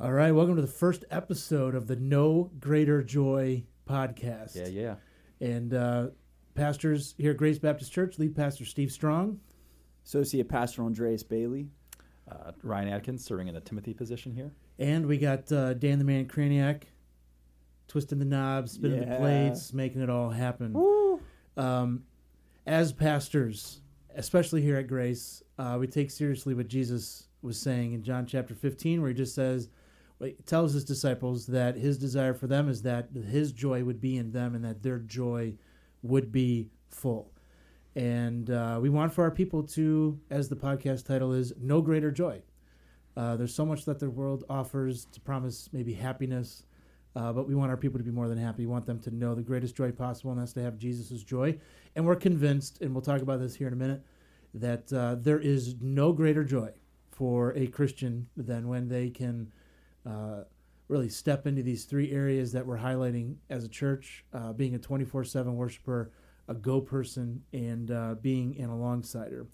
All right, welcome to the first episode of the No Greater Joy podcast. Yeah, yeah. And uh, pastors here at Grace Baptist Church, lead pastor Steve Strong. Associate Pastor Andreas Bailey. Uh, Ryan Atkins serving in the Timothy position here. And we got uh, Dan the Man Craniac twisting the knobs, spinning the plates, making it all happen. Um, as pastors, especially here at Grace, uh, we take seriously what Jesus was saying in John chapter 15, where he just says, well, he tells his disciples that his desire for them is that his joy would be in them and that their joy would be full. And uh, we want for our people to, as the podcast title is, no greater joy. Uh, there's so much that the world offers to promise maybe happiness, uh, but we want our people to be more than happy. We want them to know the greatest joy possible, and that's to have Jesus' joy. And we're convinced, and we'll talk about this here in a minute, that uh, there is no greater joy for a Christian than when they can uh, really step into these three areas that we're highlighting as a church uh, being a 24 7 worshiper, a go person, and uh, being an alongsider.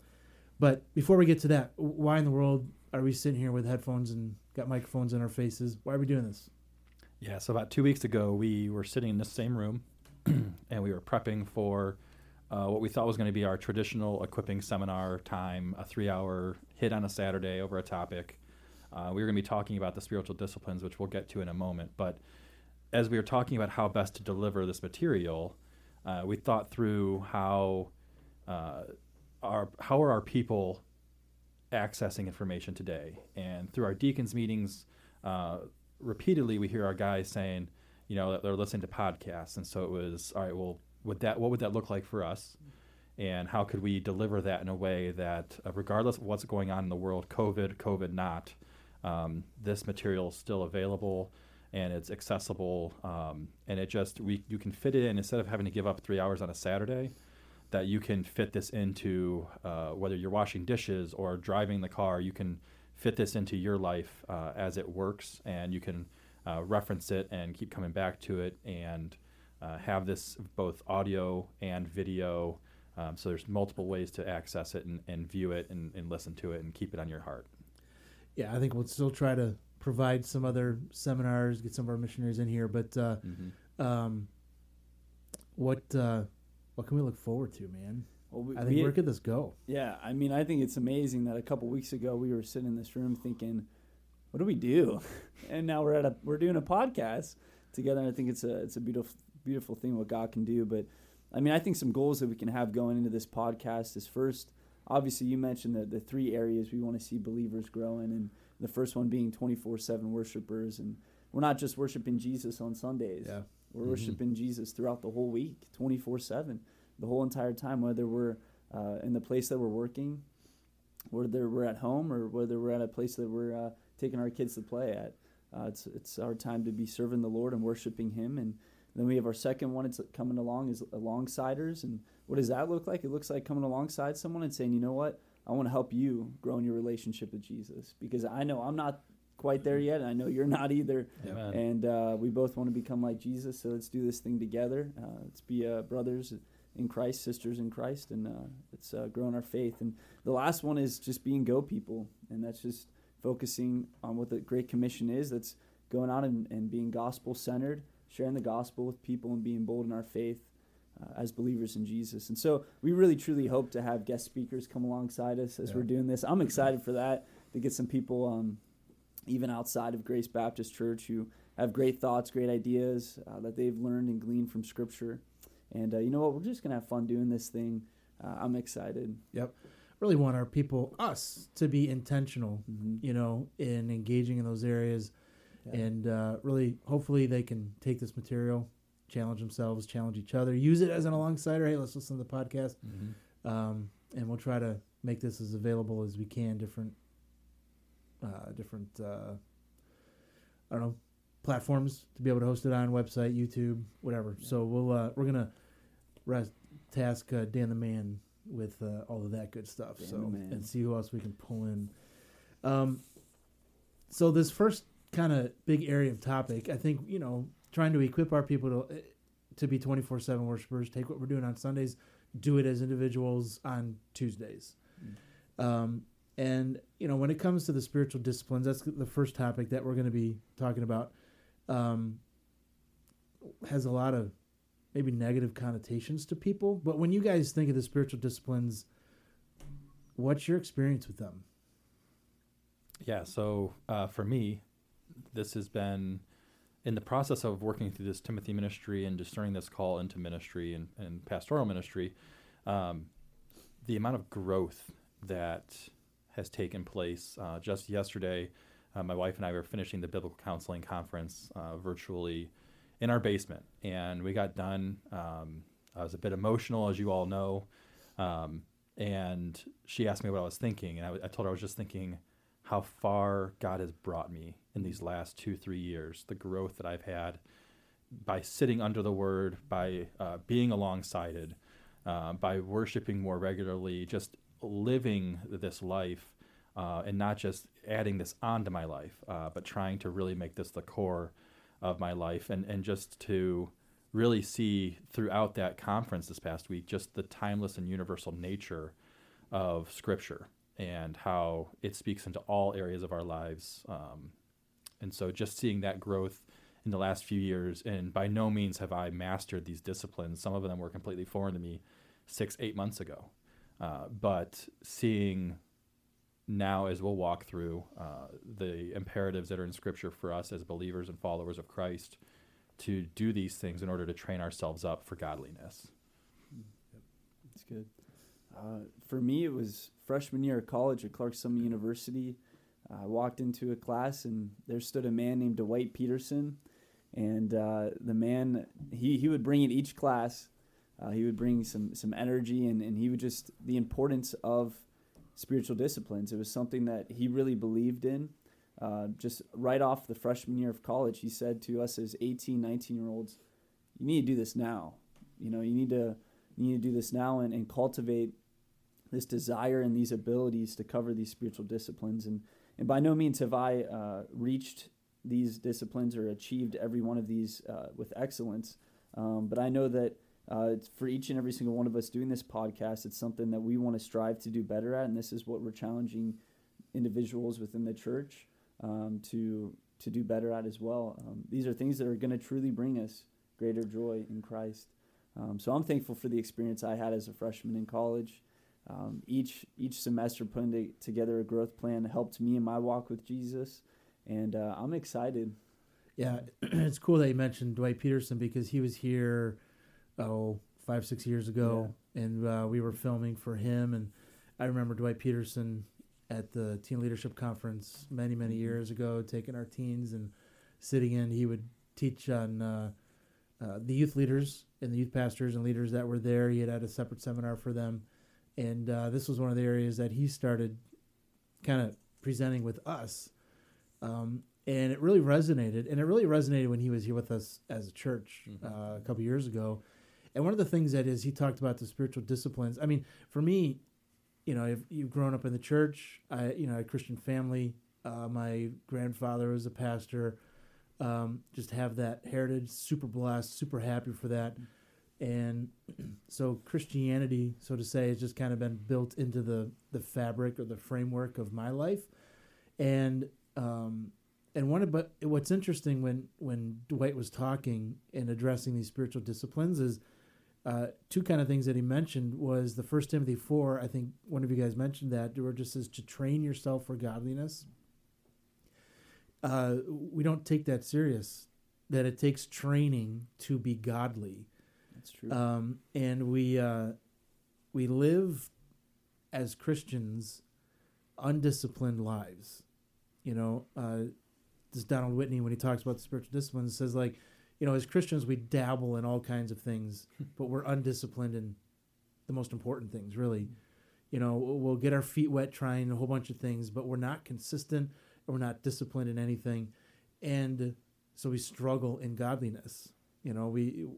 But before we get to that, why in the world are we sitting here with headphones and got microphones in our faces? Why are we doing this? Yeah, so about two weeks ago, we were sitting in the same room and we were prepping for uh, what we thought was going to be our traditional equipping seminar time, a three hour hit on a Saturday over a topic. Uh, we were going to be talking about the spiritual disciplines, which we'll get to in a moment. But as we were talking about how best to deliver this material, uh, we thought through how uh, our how are our people accessing information today, and through our deacons meetings, uh, repeatedly we hear our guys saying, you know, that they're listening to podcasts, and so it was all right. Well, would that what would that look like for us? And how could we deliver that in a way that, uh, regardless of what's going on in the world, COVID, COVID not, um, this material is still available and it's accessible, um, and it just we you can fit it in instead of having to give up three hours on a Saturday, that you can fit this into uh, whether you're washing dishes or driving the car, you can fit this into your life uh, as it works, and you can uh, reference it and keep coming back to it, and uh, have this both audio and video. Um, so there's multiple ways to access it and, and view it and, and listen to it and keep it on your heart. Yeah, I think we'll still try to provide some other seminars, get some of our missionaries in here. But uh, um, what uh, what can we look forward to, man? Well, we, I think we- where could this go? yeah, I mean, I think it's amazing that a couple weeks ago we were sitting in this room thinking, "What do we do?" and now we're at a we're doing a podcast together. And I think it's a it's a beautiful beautiful thing what God can do. But I mean, I think some goals that we can have going into this podcast is first, obviously, you mentioned the the three areas we want to see believers grow in, and the first one being twenty four seven worshipers, and we're not just worshiping Jesus on Sundays. Yeah. We're worshiping Jesus throughout the whole week, 24 7, the whole entire time, whether we're uh, in the place that we're working, whether we're at home, or whether we're at a place that we're uh, taking our kids to play at. Uh, it's, it's our time to be serving the Lord and worshiping Him. And then we have our second one, it's coming along, is alongsiders. And what does that look like? It looks like coming alongside someone and saying, you know what? I want to help you grow in your relationship with Jesus because I know I'm not quite there yet, and I know you're not either. Amen. And uh, we both want to become like Jesus, so let's do this thing together. Uh, let's be uh, brothers in Christ, sisters in Christ, and uh, let's uh, grow in our faith. And the last one is just being go people, and that's just focusing on what the Great Commission is. That's going on and, and being gospel centered, sharing the gospel with people, and being bold in our faith. Uh, as believers in Jesus. And so we really truly hope to have guest speakers come alongside us as Yeah. we're doing this. I'm excited for that to get some people um, even outside of Grace Baptist Church who have great thoughts, great ideas uh, that they've learned and gleaned from Scripture. And uh, you know what? We're just going to have fun doing this thing. Uh, I'm excited. Yep. Really want our people, us, to be intentional, Mm-hmm. you know, in engaging in those areas, Yeah. and uh, really, hopefully, they can take this material, challenge themselves, challenge each other, use it as an alongside. Or, hey, let's listen to the podcast. um, and we'll try to make this as available as we can. Different, uh, different, uh, I don't know, platforms to be able to host it on website, YouTube, whatever. So we'll uh, we're gonna rest, task uh, Dan the Man with uh, all of that good stuff. Dan so and see who else we can pull in. Um, so this first kind of big area of topic, I think you know, trying to equip our people to to be twenty four seven worshipers. Take what we're doing on Sundays, do it as individuals on Tuesdays. Um, And you know, when it comes to the spiritual disciplines, that's the first topic that we're going to be talking about. Um, has a lot of maybe negative connotations to people, but when you guys think of the spiritual disciplines, what's your experience with them? Yeah, so uh, for me, this has been in the process of working through this Timothy ministry and discerning this call into ministry and, and pastoral ministry, um, the amount of growth that has taken place. Uh, just yesterday, uh, my wife and I were finishing the biblical counseling conference uh, virtually in our basement, and we got done. Um, I was a bit emotional, as you all know, um, and she asked me what I was thinking, and I, I told her I was just thinking how far God has brought me in these last two, three years, the growth that I've had by sitting under the Word, by uh, being alongside it, uh, by worshiping more regularly, just living this life, uh, and not just adding this onto my life, uh, but trying to really make this the core of my life, and and just to really see throughout that conference this past week just the timeless and universal nature of Scripture and how it speaks into all areas of our lives. Um, and so just seeing that growth in the last few years, and by no means have I mastered these disciplines. Some of them were completely foreign to me six, eight months ago. Uh, but seeing now, as we'll walk through uh, the imperatives that are in Scripture for us as believers and followers of Christ to do these things in order to train ourselves up for godliness. That's good. Uh, for me, it was freshman year of college at Clarks Summit University. I walked into a class and there stood a man named Dwight Peterson, and uh, the man he he would bring in each class. Uh, he would bring some some energy and, and he would just the importance of spiritual disciplines. It was something that he really believed in. Uh, just right off the freshman year of college, he said to us as 18, 19 year olds, "You need to do this now. You know, you need to you need to do this now and, and cultivate this desire and these abilities to cover these spiritual disciplines. And, and by no means have I uh, reached these disciplines or achieved every one of these uh, with excellence. Um, but I know that uh, for each and every single one of us doing this podcast, it's something that we want to strive to do better at. And this is what we're challenging individuals within the church um, to, to do better at as well. Um, these are things that are going to truly bring us greater joy in Christ. Um, so I'm thankful for the experience I had as a freshman in college. Um, each each semester putting to, together a growth plan helped me in my walk with Jesus, and uh, I'm excited. Yeah, it's cool that you mentioned Dwight Peterson because he was here, oh, five six years ago, yeah. and uh, we were filming for him, and I remember Dwight Peterson at the Teen Leadership Conference many many mm-hmm. years ago, taking our teens and sitting in. He would teach on. Uh, uh, the youth leaders and the youth pastors and leaders that were there. He had had a separate seminar for them, and uh, this was one of the areas that he started kind of presenting with us. Um, and it really resonated and it really resonated when he was here with us as a church mm-hmm. uh, a couple years ago. And one of the things that is he talked about the spiritual disciplines. I mean for me you know if you've grown up in the church i you know a christian family uh, my grandfather was a pastor um, just have that heritage super blessed super happy for that. Mm-hmm and so Christianity, so to say, has just kind of been built into the the fabric or the framework of my life, and um, and one but what's interesting when when Dwight was talking and addressing these spiritual disciplines is. Uh, two kind of things that he mentioned was the First Timothy four. I think one of you guys mentioned that, where it just says to train yourself for godliness. Uh, we don't take that serious. That it takes training to be godly, that's true. Um, and we uh, we live as Christians undisciplined lives. You know, uh, this Donald Whitney when he talks about the spiritual disciplines says like, you know, as Christians we dabble in all kinds of things, but we're undisciplined in the most important things, really. You know, we'll get our feet wet trying a whole bunch of things, but we're not consistent or we're not disciplined in anything. And so we struggle in godliness. You know, we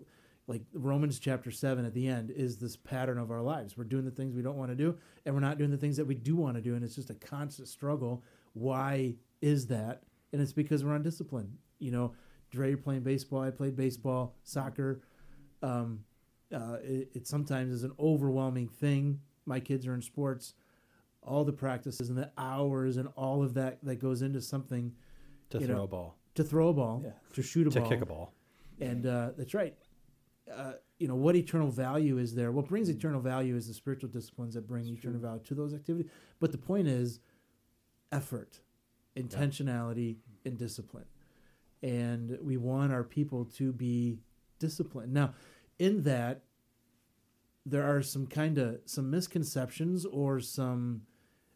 like Romans chapter 7 at the end is this pattern of our lives. We're doing the things we don't want to do and we're not doing the things that we do want to do and it's just a constant struggle. Why is that? And it's because we're undisciplined. You know, Dre, you're playing baseball. I played baseball, soccer. Um, uh, it, it sometimes is an overwhelming thing. My kids are in sports. all the practices and the hours and all of that that goes into something to throw know, a ball, to throw a ball, Yeah. to shoot a to ball, to kick a ball. and uh, that's right. Uh, you know what eternal value is there? What brings eternal value is the spiritual disciplines that bring It's eternal true. value to those activities. But the point is, effort, intentionality, and discipline. And we want our people to be disciplined. Now, in that, there are some kind of some misconceptions or some,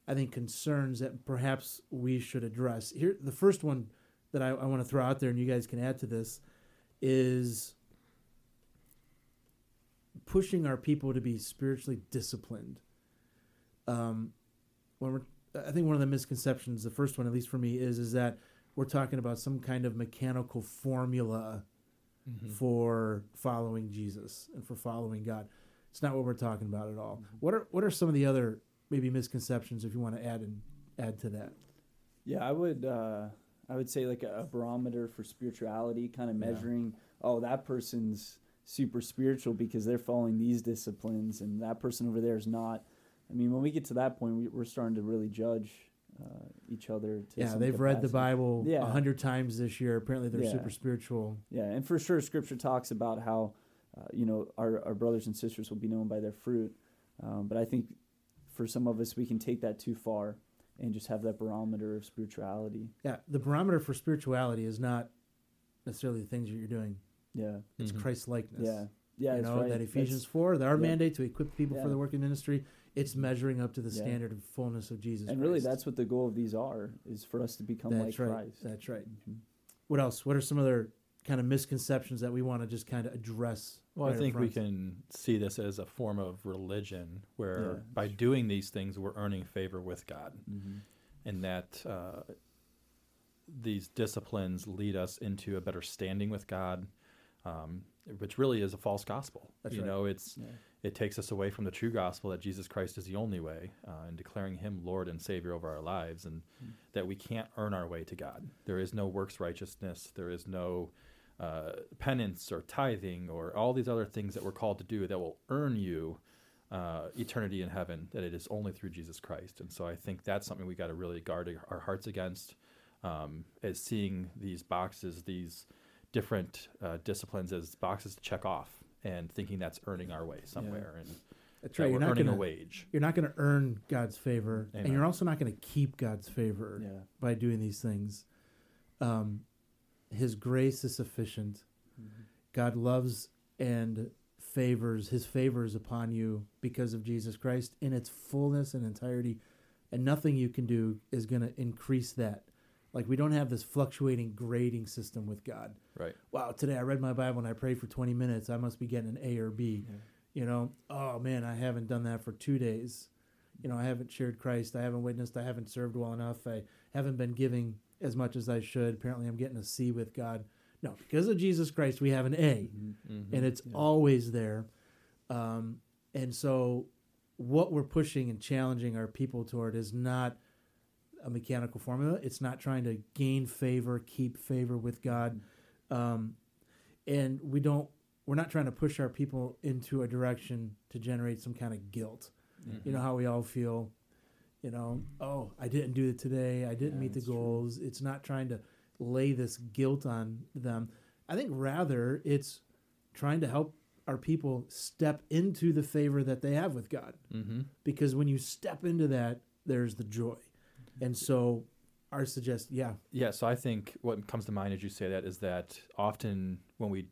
I think, concerns that perhaps we should address. Here, the first one that I, I want to throw out there, and you guys can add to this, is pushing our people to be spiritually disciplined. Um, when we're, I think one of the misconceptions, the first one, at least for me, is is that we're talking about some kind of mechanical formula Mm-hmm. for following Jesus and for following God. It's not what we're talking about at all. What are what are some of the other maybe misconceptions if you want to add and add to that? Yeah, I would. Uh, I would say like a, a barometer for spirituality, kind of Yeah. measuring. Oh, that person's super spiritual because they're following these disciplines, and that person over there is not. I mean, when we get to that point, we, we're starting to really judge uh, each other. To Yeah, they've read the. Bible a Yeah. hundred times this year. Apparently, they're Yeah. super spiritual. Yeah, and for sure, Scripture talks about how, uh, you know, our, our brothers and sisters will be known by their fruit. Um, but I think for some of us, we can take that too far and just have that barometer of spirituality. Yeah, the barometer for spirituality is not necessarily the things that you're doing. Yeah, It's Mhm. Christ likeness. yeah, yeah. you know right. that Ephesians That's- four, that our yeah. mandate to equip people Yeah. for the work of ministry. It's measuring up to the Yeah. standard of fullness of Jesus. and really, that's what the goal of these are: is for us to become that's like right. Christ. That's right. Mhm. What else? What are some other kind of misconceptions that we want to just kind of address? Well, right I think we can see this as a form of religion where Yeah. by doing these things, we're earning favor with God. Mhm. and that uh, these disciplines lead us into a better standing with God, um, which really is a false gospel. That's you right. know, it's Yeah. it takes us away from the true gospel that Jesus Christ is the only way, uh, and declaring Him Lord and Savior over our lives, and Mm. that we can't earn our way to God. There is no works righteousness. There is no uh, penance or tithing or all these other things that we're called to do that will earn you uh, eternity in heaven. That it is only through Jesus Christ. And so I think that's something we got to really guard our hearts against. Um, is seeing these boxes, these different uh, disciplines as boxes to check off, and thinking that's earning our way somewhere, and That's that right. You're not earning gonna a wage. you're not going to earn God's favor, and you're also not going to keep God's favor Yeah. by doing these things. Um, his grace is sufficient. Mhm. God loves and favors his favors upon you because of Jesus Christ in its fullness and entirety and nothing you can do is going to increase that like we don't have this fluctuating grading system with God Right. wow today I read my Bible and I prayed for 20 minutes I must be getting an A or B Yeah. you know oh man I haven't done that for 2 days you know I haven't shared Christ I haven't witnessed I haven't served well enough I haven't been giving as much as I should apparently I'm getting a C with God no because of Jesus Christ we have an A Mhm. Mhm. and it's Yeah. always there. Um, and so, what we're pushing and challenging our people toward is not a mechanical formula. It's not trying to gain favor, keep favor with God, um, and we don't. We're not trying to push our people into a direction to generate some kind of guilt. You know how we all feel. You know, oh, I didn't do it today. I didn't Yeah, meet the that's true. goals. It's not trying to lay this guilt on them. I think rather it's trying to help our people step into the favor that they have with God. Mm-hmm. Because when you step into that, there's the joy. And so our suggest, yeah, Yeah, so I think what comes to mind as you say that is that often when we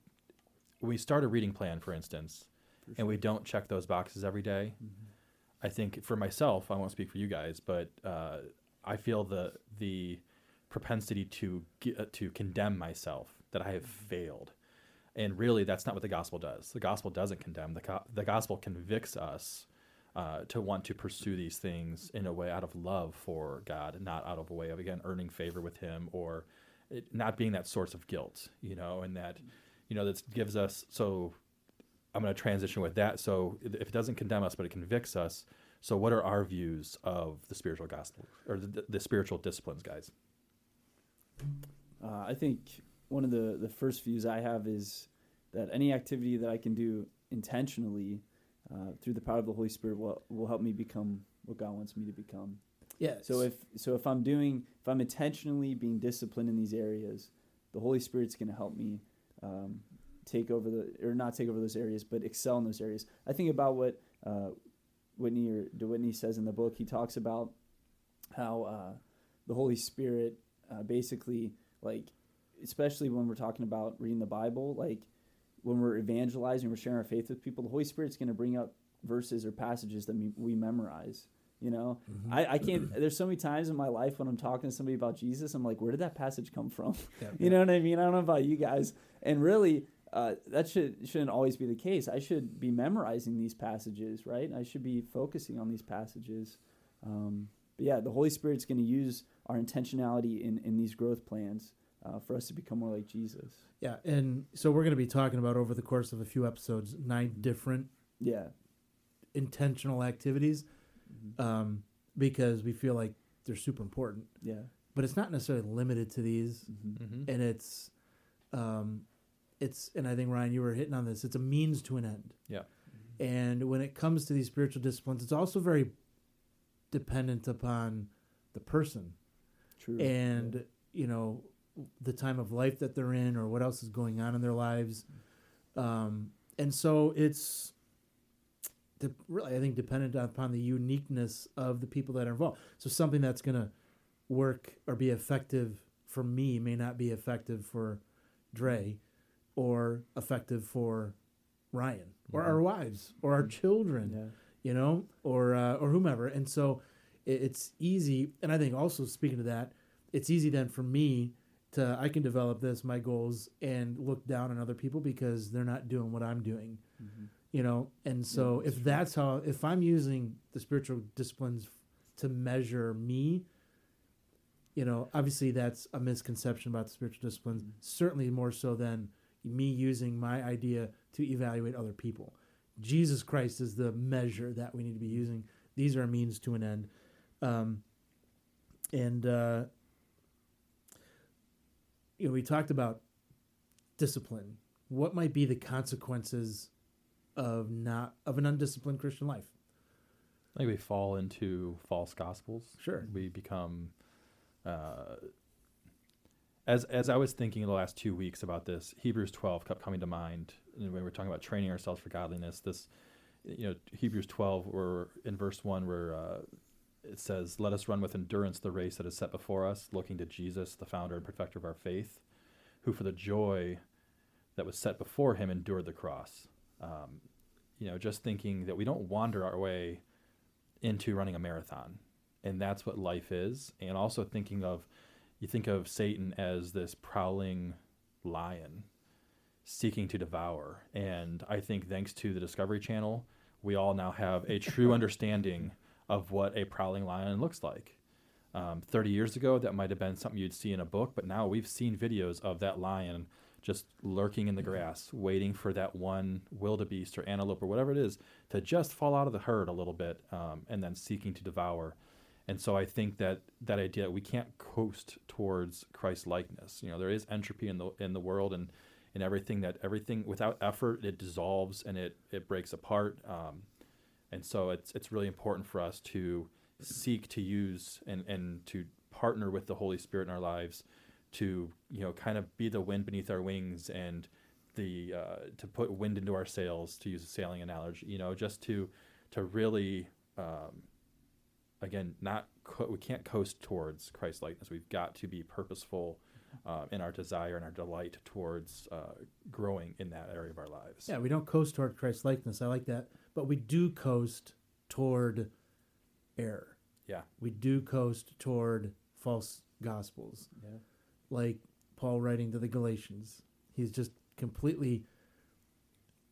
when we start a reading plan, for instance, For and we don't check those boxes every day, Mhm. I think for myself, I won't speak for you guys, but uh, I feel the the propensity to uh, to condemn myself that I have failed, and really that's not what the gospel does. The gospel doesn't condemn. The co- the gospel convicts us uh, to want to pursue these things in a way out of love for God, not out of a way of again earning favor with Him or not being that source of guilt, you know, and that you know that gives us so I'm going to transition with that. So if it doesn't condemn us, but it convicts us, so what are our views of the spiritual gospel or the, the spiritual disciplines, guys? Uh, I think one of the, the first views I have is that any activity that I can do intentionally uh, through the power of the Holy Spirit will, will help me become what God wants me to become. Yeah. So if so if I'm doing if I'm intentionally being disciplined in these areas, the Holy Spirit's going to help me um, take over the or not take over those areas, but excel in those areas. I think about what uh, Whitney or DeWhitney says in the book. He talks about how uh, the Holy Spirit uh, basically like, especially when we're talking about reading the Bible, like when we're evangelizing, we're sharing our faith with people. The Holy Spirit's going to bring up verses or passages that we, we memorize. You know, Mhm. I, I can't. There's so many times in my life when I'm talking to somebody about Jesus, I'm like, where did that passage come from? Yeah. You know what I mean? I don't know about you guys. And really, uh, that should shouldn't always be the case. I should be memorizing these passages, right? I should be focusing on these passages. Um, but yeah, the Holy Spirit's going to use our intentionality in in these growth plans uh, for us to become more like Jesus. Yeah, and so we're going to be talking about over the course of a few episodes nine different Yeah. intentional activities Mhm. um, because we feel like they're super important. Yeah. But it's not necessarily limited to these, hmm Mm-hmm. and it's, um, it's, and I think Ryan, you were hitting on this. It's a means to an end. Yeah. And when it comes to these spiritual disciplines, it's also very dependent upon the person True. and you know the time of life that they're in or what else is going on in their lives um, and so it's de- really i think dependent upon the uniqueness of the people that are involved so something that's going to work or be effective for me may not be effective for dre or effective for ryan or our wives or our children yeah. you know, or uh, or whomever. And so it, it's easy. And I think also speaking to that, it's easy then for me to I can develop this my goals and look down on other people because they're not doing what I'm doing, hmm you know. And so that's if that's how if I'm using the spiritual disciplines to measure me. You know, obviously that's a misconception about the spiritual disciplines. Mhm. Certainly more so than me using my idea to evaluate other people. Jesus Christ is the measure that we need to be using. These are means to an end. Um, and, uh, you know, we talked about discipline. What might be the consequences of not of an undisciplined Christian life? I think we fall into false gospels. Sure. We become, uh, as as I was thinking the last two weeks about this, Hebrews twelve kept coming to mind when we were talking about training ourselves for godliness. This, you know, Hebrews twelve, where in verse one, where uh, it says, "Let us run with endurance the race that is set before us, looking to Jesus, the founder and perfecter of our faith, who for the joy that was set before him endured the cross." Um, you know, just thinking that we don't wander our way into running a marathon and that's what life is and also thinking of you think of satan as this prowling lion seeking to devour and i think thanks to the discovery channel we all now have a true understanding of what a prowling lion looks like um, 30 years ago that might have been something you'd see in a book but now we've seen videos of that lion just lurking in the grass waiting for that one wildebeest or antelope or whatever it is to just fall out of the herd a little bit um, and then seeking to devour. And so I think that that idea we can't coast towards Christ likeness. You know, there is entropy in the in the world and in everything that everything without effort it dissolves and it it breaks apart. Um, and so it's it's really important for us to seek to use and and to partner with the Holy Spirit in our lives to you know kind of be the wind beneath our wings and the uh, to put wind into our sails to use a sailing analogy you know just to to really um, again not co- we can't coast towards christ likeness we've got to be purposeful uh, in our desire and our delight towards uh, growing in that area of our lives Yeah, we don't coast toward Christ likeness. I like that. But we do coast toward error. yeah We do coast toward false gospels. Yeah. Like Paul writing to the Galatians. He's just completely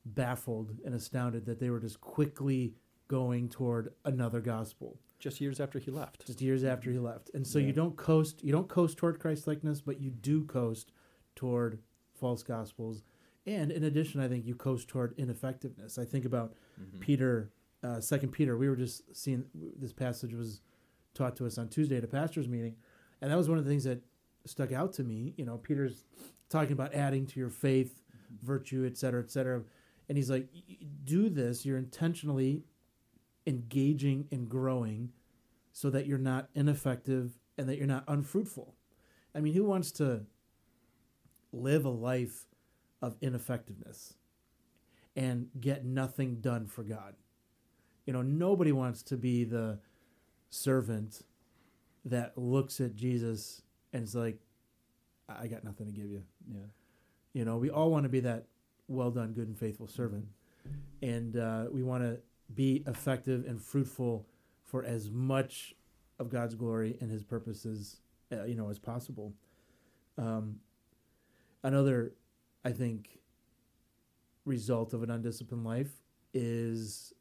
baffled and astounded that they were just quickly going toward another gospel just years after he left just years after he left. And so Yeah. you don't coast you don't coast toward Christ likeness, but you do coast toward false gospels. And in addition, I think you coast toward ineffectiveness. I think about Mhm. Peter, uh, Second Peter. We were just seeing this passage was taught to us on Tuesday at a pastors' meeting, and that was one of the things that stuck out to me. You know, Peter's talking about adding to your faith, virtue, et cetera, et cetera, and he's like, "Y- y- "Do this. You're intentionally engaging and growing so that you're not ineffective and that you're not unfruitful. I mean, who wants to live a life of ineffectiveness and get nothing done for God? You know, nobody wants to be the servant that looks at Jesus and is like, I got nothing to give you. Yeah. You know, we all want to be that well done, good and faithful servant. And uh, we want to be effective and fruitful for as much of God's glory and his purposes, uh, you know, as possible. Um, another, I think, result of an undisciplined life is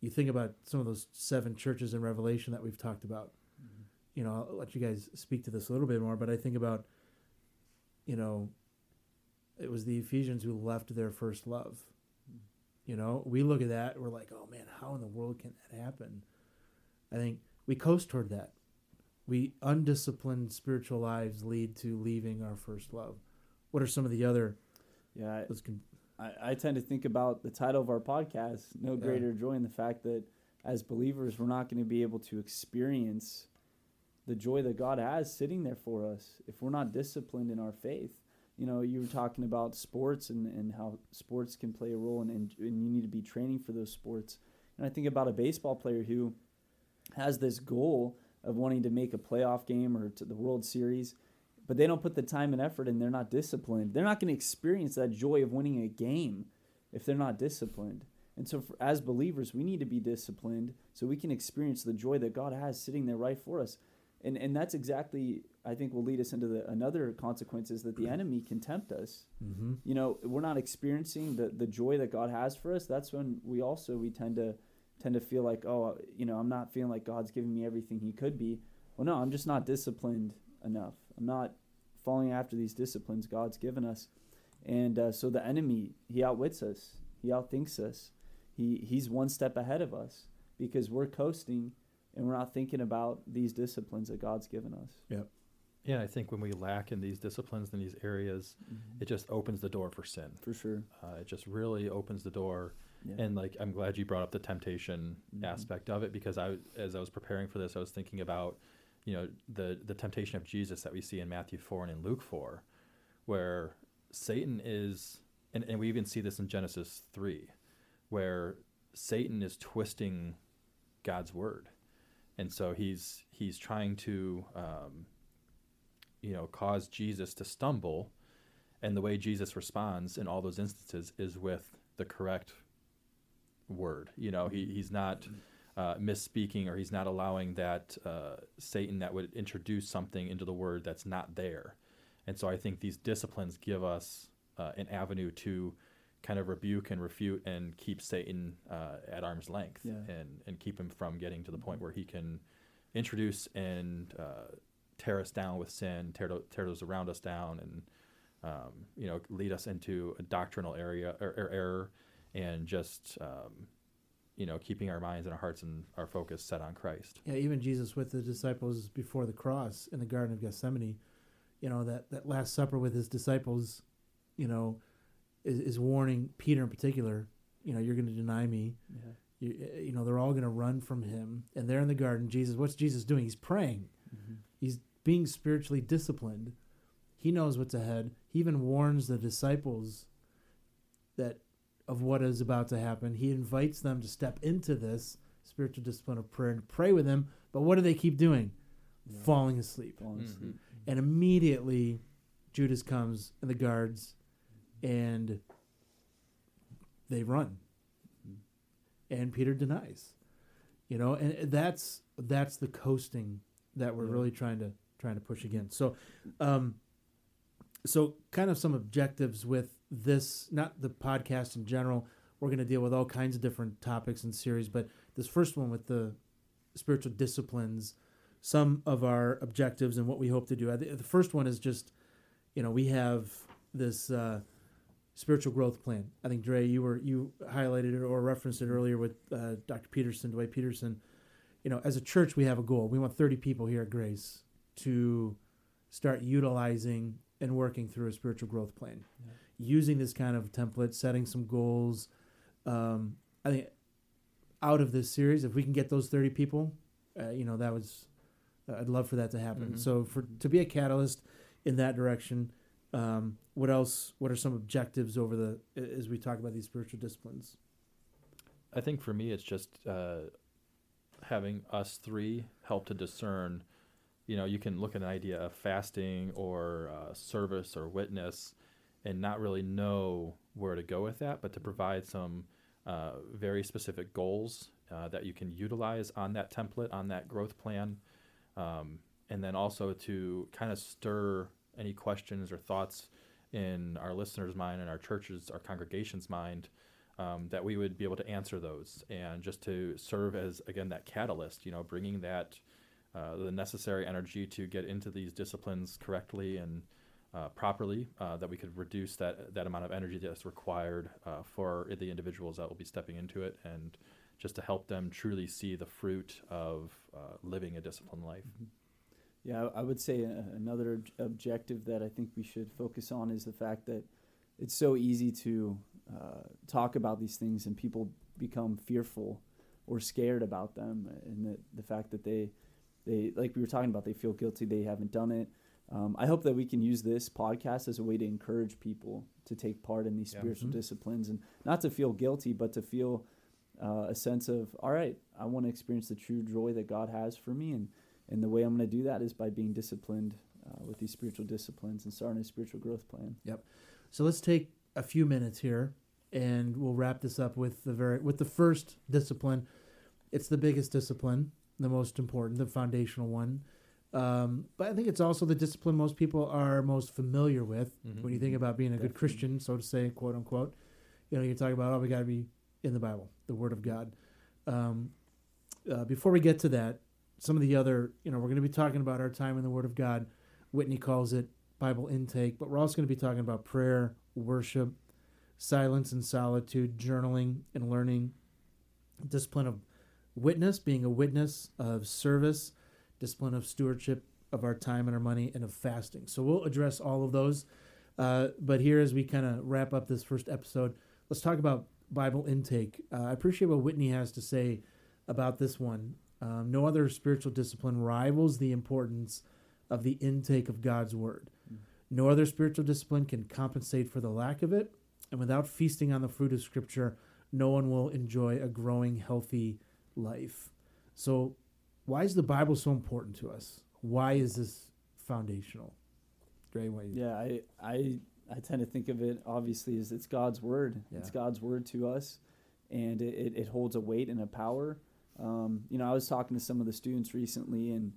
you think about some of those seven churches in Revelation that we've talked about. Mm-hmm. You know, I'll let you guys speak to this a little bit more, but I think about, you know, it was the Ephesians who left their first love. You know, we look at that, we're like, oh man, how in the world can that happen? I think we coast toward that. We undisciplined spiritual lives lead to leaving our first love. What are some of the other? Yeah. I, con- I, I tend to think about the title of our podcast, No Yeah. Greater Joy, and the fact that as believers, we're not going to be able to experience the joy that God has sitting there for us if we're not disciplined in our faith. You know, you were talking about sports and, and how sports can play a role, and, and, and you need to be training for those sports. And I think about a baseball player who has this goal of wanting to make a playoff game or to the World Series, but they don't put the time and effort and they're not disciplined. They're not going to experience that joy of winning a game if they're not disciplined. And so, for, as believers, we need to be disciplined so we can experience the joy that God has sitting there right for us. And, and that's exactly, I think, will lead us into the, another consequence is that the enemy can tempt us. mm-hmm. You know, we're not experiencing the, the joy that God has for us. That's when we also we tend to tend to feel like, oh, you know, I'm not feeling like God's giving me everything He could be. Well, no, I'm just not disciplined enough. I'm not falling after these disciplines God's given us, and uh, so the enemy he outwits us. He outthinks us. He he's one step ahead of us because we're coasting and we're not thinking about these disciplines that God's given us. Yeah, Yeah. I think when we lack in these disciplines in these areas, it just opens the door for sin. For sure. Uh, it just really opens the door. Yeah. And like, I'm glad you brought up the temptation Mhm. aspect of it because I, as I was preparing for this, I was thinking about, you know, the the temptation of Jesus that we see in Matthew four and in Luke four, where Satan is, and, and we even see this in Genesis three, where Satan is twisting God's word, and so he's he's trying to, um, you know, cause Jesus to stumble, and the way Jesus responds in all those instances is with the correct word. You know, he, he's not uh, misspeaking or he's not allowing that uh, Satan that would introduce something into the word that's not there. And so I think these disciplines give us uh, an avenue to kind of rebuke and refute and keep Satan uh, at arm's length Yeah. and, and keep him from getting to the point where he can introduce and uh, tear us down with sin, tear, tear those around us down, and um, you know lead us into a doctrinal area or, or error, and just um, you know keeping our minds and our hearts and our focus set on Christ. Yeah, even Jesus with the disciples before the cross in the Garden of Gethsemane, you know, that, that Last Supper with his disciples, you know, is, is warning Peter in particular, you know, you're going to deny me. Yeah. You, you know, they're all going to run from him. And they're in the garden. Jesus, what's Jesus doing? He's praying. Mhm. He's being spiritually disciplined. He knows what's ahead. He even warns the disciples that of what is about to happen. He invites them to step into this spiritual discipline of prayer and pray with him. But what do they keep doing? Yeah. Falling asleep. Falling Mhm. asleep. And immediately Judas comes and the guards and they run. And Peter denies. You know, and that's that's the coasting that we're Yeah. really trying to trying to push against. So um so kind of some objectives with this not the podcast in general. We're going to deal with all kinds of different topics and series, but this first one with the spiritual disciplines some of our objectives and what we hope to do. The first one is just, you know, we have this uh, spiritual growth plan. I think Dre, you were you highlighted it or referenced it earlier with uh, Dr. Peterson, Dwight Peterson. You know, as a church, we have a goal. We want 30 people here at Grace to start utilizing and working through a spiritual growth plan, Yeah. using this kind of template, setting some goals. Um, I think out of this series. If we can get those 30 people, uh, you know, that was, uh, I'd love for that to happen. Mhm. So for to be a catalyst in that direction, um, what else? What are some objectives over the as we talk about these spiritual disciplines? I think for me, it's just uh, having us three help to discern. You know, you can look at an idea of fasting or uh, service or witness and not really know where to go with that, but to provide some uh, very specific goals uh, that you can utilize on that template, on that growth plan. Um, and then also to kind of stir any questions or thoughts in our listeners' mind and our churches, our congregation's mind um, that we would be able to answer those and just to serve as again that catalyst you know bringing that uh, the necessary energy to get into these disciplines correctly and uh, properly uh, that we could reduce that that amount of energy that's required uh, for the individuals that will be stepping into it and just to help them truly see the fruit of uh, living a disciplined life. Yeah, I would say another ob- objective that I think we should focus on is the fact that it's so easy to talk about these things and people become fearful or scared about them, and the the fact that they they like we were talking about they feel guilty they haven't done it. Um, I hope that we can use this podcast as a way to encourage people to take part in these Yeah. spiritual Mhm. disciplines and not to feel guilty, but to feel uh, a sense of all right, I want to experience the true joy that God has for me, and and the way I'm going to do that is by being disciplined uh, with these spiritual disciplines and starting a spiritual growth plan. Yep. So let's take a few minutes here, and we'll wrap this up with the very with the first discipline. It's the biggest discipline, the most important, the foundational one. Um, but I think it's also the discipline most people are most familiar with Mhm. when you think about being a good Christian, so to say, quote unquote. You know, you talk about oh, we got to be in the Bible, the Word of God. Um, uh, before we get to that, some of the other, you know, we're going to be talking about our time in the Word of God. Whitney calls it Bible intake, but we're also going to be talking about prayer, worship, silence and solitude, journaling and learning, discipline of witness, being a witness of service, discipline of stewardship of our time and our money, and of fasting. So we'll address all of those. Uh, but here, as we kind of wrap up this first episode, let's talk about Bible intake. Uh, I appreciate what Whitney has to say about this one. Um, no other spiritual discipline rivals the importance of the intake of God's Word. No other spiritual discipline can compensate for the lack of it. And without feasting on the fruit of Scripture, no one will enjoy a growing, healthy life. So, why is the Bible so important to us? Why is this foundational? Gray, what you Yeah, I I I tend to think of it obviously as it's God's word. It's God's word to us, and it, it, it holds a weight and a power. Um, you know, I was talking to some of the students recently, and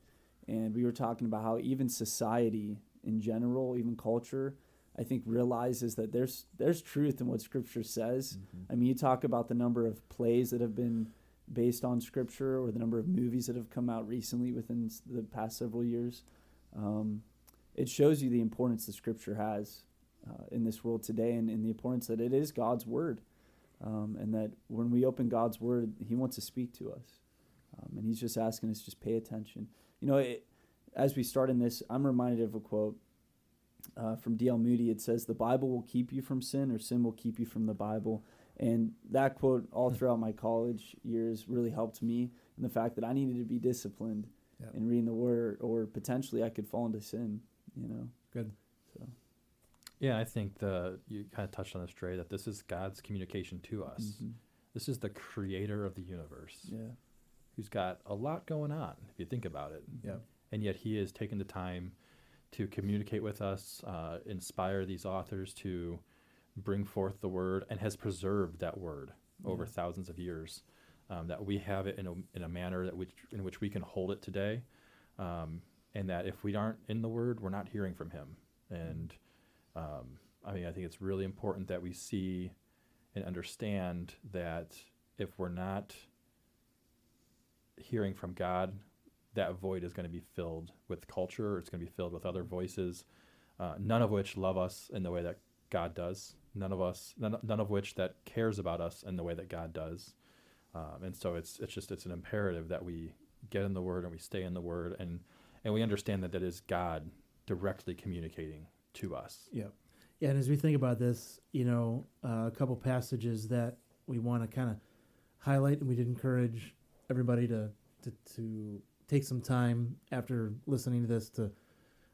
and we were talking about how even society in general, even culture, I think realizes that there's there's truth in what Scripture says. Mm-hmm. I mean, you talk about the number of plays that have been based on Scripture, or the number of movies that have come out recently within the past several years. Um, it shows you the importance that Scripture has uh, in this world today, and, and the importance that it is God's Word, um, and that when we open God's Word, He wants to speak to us, um, and He's just asking us just pay attention. You know, it, as we start in this, I'm reminded of a quote uh, from D.L. Moody. It says, "The Bible will keep you from sin, or sin will keep you from the Bible." And that quote, all throughout my college years, really helped me in the fact that I needed to be disciplined Yeah. in reading the Word, or potentially I could fall into sin. You know. Good. So. yeah i think the you kind of touched on this Trey, that this is god's communication to us mhm. this is the creator of the universe Yeah. who's got a lot going on if you think about it Yeah. and yet he has taken the time to communicate with us uh, inspire these authors to bring forth the word and has preserved that word over Yeah. thousands of years um, that we have it in a, in a manner that which in which we can hold it today um, and that if we aren't in the word we're not hearing from him and um, i mean i think it's really important that we see and understand that if we're not hearing from god that void is going to be filled with culture it's going to be filled with other voices uh, none of which love us in the way that god does none of us none, none of which that cares about us in the way that god does um, and so it's it's just it's an imperative that we get in the word and we stay in the word and and we understand that that is god directly communicating to us Yeah. Yeah, and as we think about this, you know, uh, a couple passages that we want to kind of highlight, and we'd encourage everybody to, to to take some time after listening to this to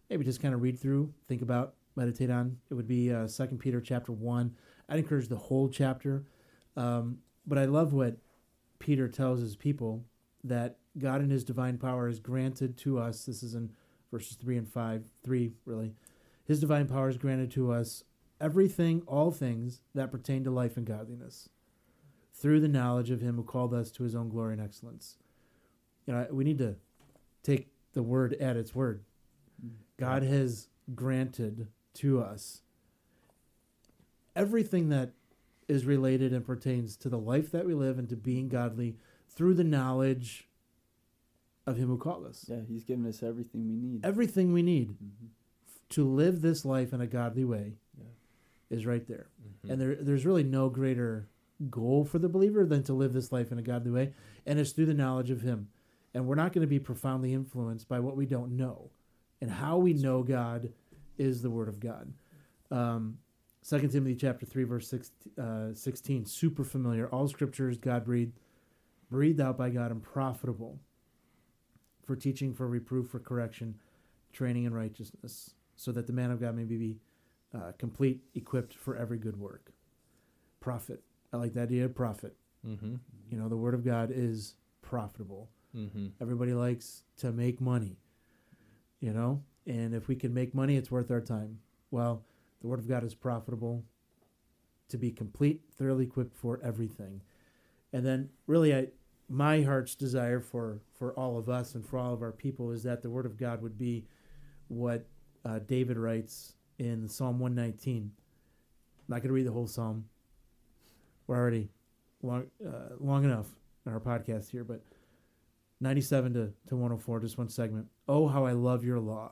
maybe just kind of read through, think about, meditate on. It would be uh, Second Peter chapter one. I'd encourage the whole chapter, um, but I love what Peter tells his people that God in His divine power has granted to us. This is in verses three and five, three really. His divine power has granted to us everything, all things that pertain to life and godliness, through the knowledge of Him who called us to His own glory and excellence. You know, we need to take the word at its word. God has granted to us everything that is related and pertains to the life that we live and to being godly through the knowledge of Him who called us. Yeah, He's given us everything we need. Everything we need Mhm. to live this life in a godly way Yeah. is right there. Mhm. And there, there's really no greater goal for the believer than to live this life in a godly way. And it's through the knowledge of Him. And we're not going to be profoundly influenced by what we don't know. And how we know God is the Word of God. Um, 2 Timothy chapter 3, verse 6, uh, 16, super familiar. All scriptures God breathed, breathed out by God and profitable for teaching, for reproof, for correction, training in righteousness, so that the man of God may be uh, complete, equipped for every good work. Profit. I like the idea of profit. Mhm. You know, the Word of God is profitable. Mhm. Everybody likes to make money, you know, and if we can make money, it's worth our time. Well, the Word of God is profitable to be complete, thoroughly equipped for everything. And then, really, I my heart's desire for for all of us and for all of our people is that the Word of God would be what uh, David writes in Psalm 119. I'm not going to read the whole psalm. We're already long uh, long enough in our podcast here, but 97 to, to 104, just one segment. Oh, how I love your law.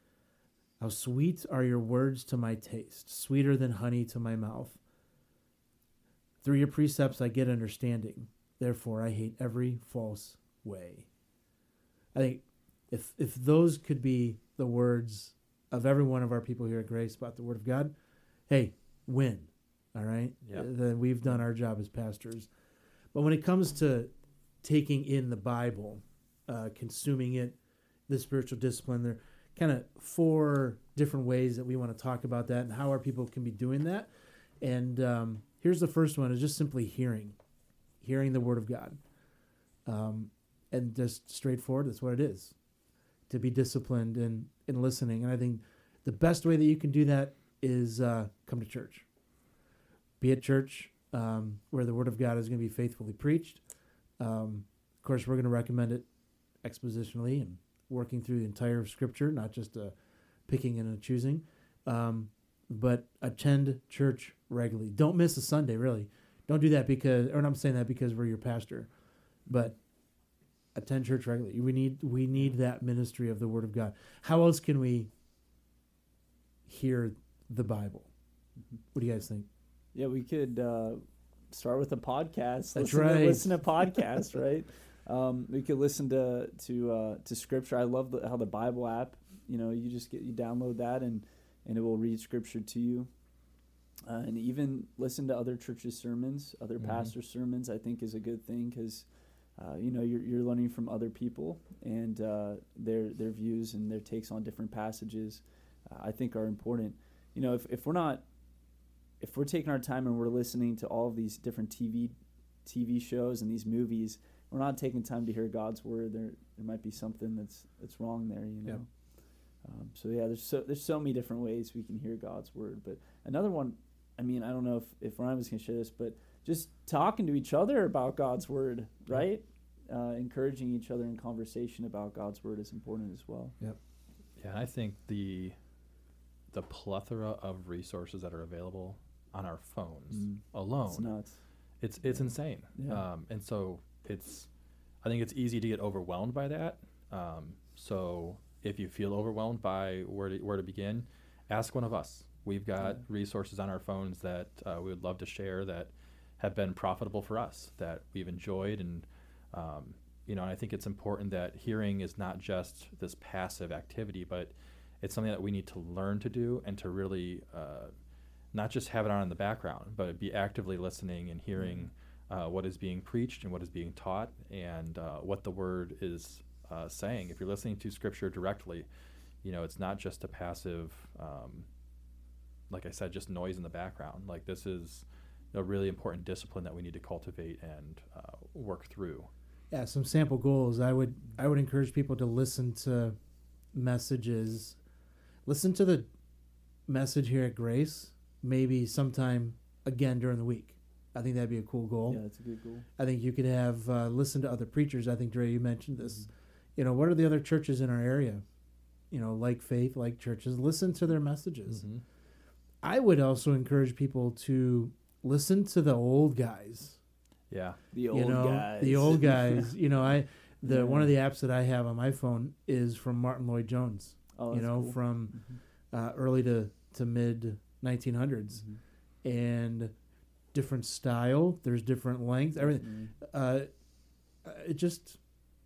How sweet are your words to my taste, sweeter than honey to my mouth. Through your precepts I get understanding. Therefore I hate every false way. I think if if those could be the words of every one of our people here at Grace about the Word of God, hey, win. All right? Yeah. Then we've done our job as pastors. But when it comes to taking in the Bible, uh, consuming it, the spiritual discipline, there kind of four different ways that we want to talk about that and how our people can be doing that. And um, here's the first one: is just simply hearing, hearing the Word of God, um, and just straightforward. That's what it is, to be disciplined and in listening. And I think the best way that you can do that is uh, come to church. Be at church um, where the Word of God is going to be faithfully preached. Um, of course, we're going to recommend it expositionally and working through the entire Scripture, not just uh, picking and a choosing. Um, but attend church regularly. Don't miss a Sunday, really. Don't do that because, or I'm saying that because we're your pastor, but attend church regularly. We need we need that ministry of the Word of God. How else can we hear the Bible? What do you guys think? Yeah, we could uh, start with a podcast. That's listen right. To, listen to podcasts, right? Um, we could listen to to uh, to scripture. I love the, how the Bible app. You know, you just get you download that and and it will read scripture to you. Uh, and even listen to other churches' sermons, other Mhm. pastors' sermons. I think is a good thing because. Uh, you know, you're, you're learning from other people and uh, their their views and their takes on different passages. Uh, I think are important. You know, if, if we're not if we're taking our time and we're listening to all of these different TV TV shows and these movies, we're not taking time to hear God's word. There there might be something that's that's wrong there, you know. Yep. Um, so yeah, there's so there's so many different ways we can hear God's word. But another one, I mean, I don't know if if Ryan was gonna share this, but just talking to each other about God's word, right? Uh, encouraging each other in conversation about God's word is important as well. Yep. Yeah, I think the the plethora of resources that are available on our phones Mm. alone, It's nuts. it's it's insane. Yeah. Um, and so it's, I think it's easy to get overwhelmed by that. Um, So if you feel overwhelmed by where to, where to begin, ask one of us. We've got Yeah. resources on our phones that uh, we would love to share that have been profitable for us, that we've enjoyed, and um, you know, and I think it's important that hearing is not just this passive activity, but it's something that we need to learn to do and to really uh, not just have it on in the background, but be actively listening and hearing uh, what is being preached and what is being taught and uh, what the word is uh, saying. If you're listening to scripture directly, you know, it's not just a passive, um, like I said, just noise in the background. Like this is a really important discipline that we need to cultivate and uh, work through. Yeah, some sample goals. I would I would encourage people to listen to messages, listen to the message here at Grace, maybe sometime again during the week. I think that'd be a cool goal. Yeah, that's a good goal. I think you could have uh, listen to other preachers. I think Dre, you mentioned this. You know, what are the other churches in our area? You know, like faith, like churches. Listen to their messages. Mhm. I would also encourage people to listen to the old guys. Yeah. The old you know, guys. the old guys. you know, I the Yeah. one of the apps that I have on my phone is from Martyn Lloyd-Jones. oh, you know, cool. from Mhm. uh, early to to mid 1900s, Mhm. and different style. There's different lengths. Everything. Definitely. uh, uh, it just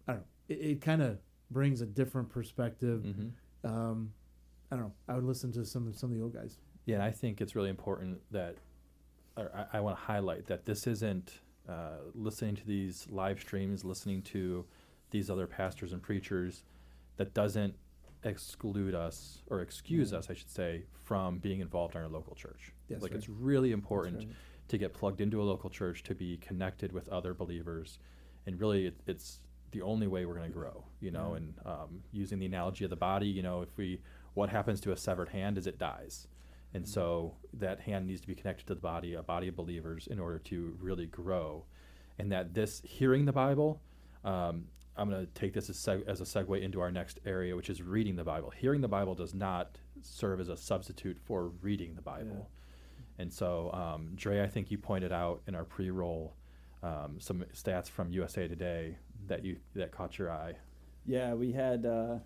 I don't know. It, it kind of brings a different perspective. hmm Um, I don't know. I would listen to some some of the old guys. Yeah, and I think it's really important that, or I, I want to highlight that this isn't uh, listening to these live streams, listening to these other pastors and preachers, that doesn't exclude us or excuse Yeah. us, I should say, from being involved in our local church. That's like right. it's really important right. To get plugged into a local church, to be connected with other believers, and really, it, it's the only way we're going to grow. You know, Yeah. and um, using the analogy of the body, you know, if we, what happens to a severed hand is it dies, and so that hand needs to be connected to the body, a body of believers, in order to really grow, and that this hearing the Bible. Um, I'm going to take this as, seg- as a segue into our next area, which is reading the Bible. Hearing the Bible does not serve as a substitute for reading the Bible. And so, um, Dre, I think you pointed out in our pre-roll um, some stats from USA Today that you that caught your eye. Yeah, we had, uh,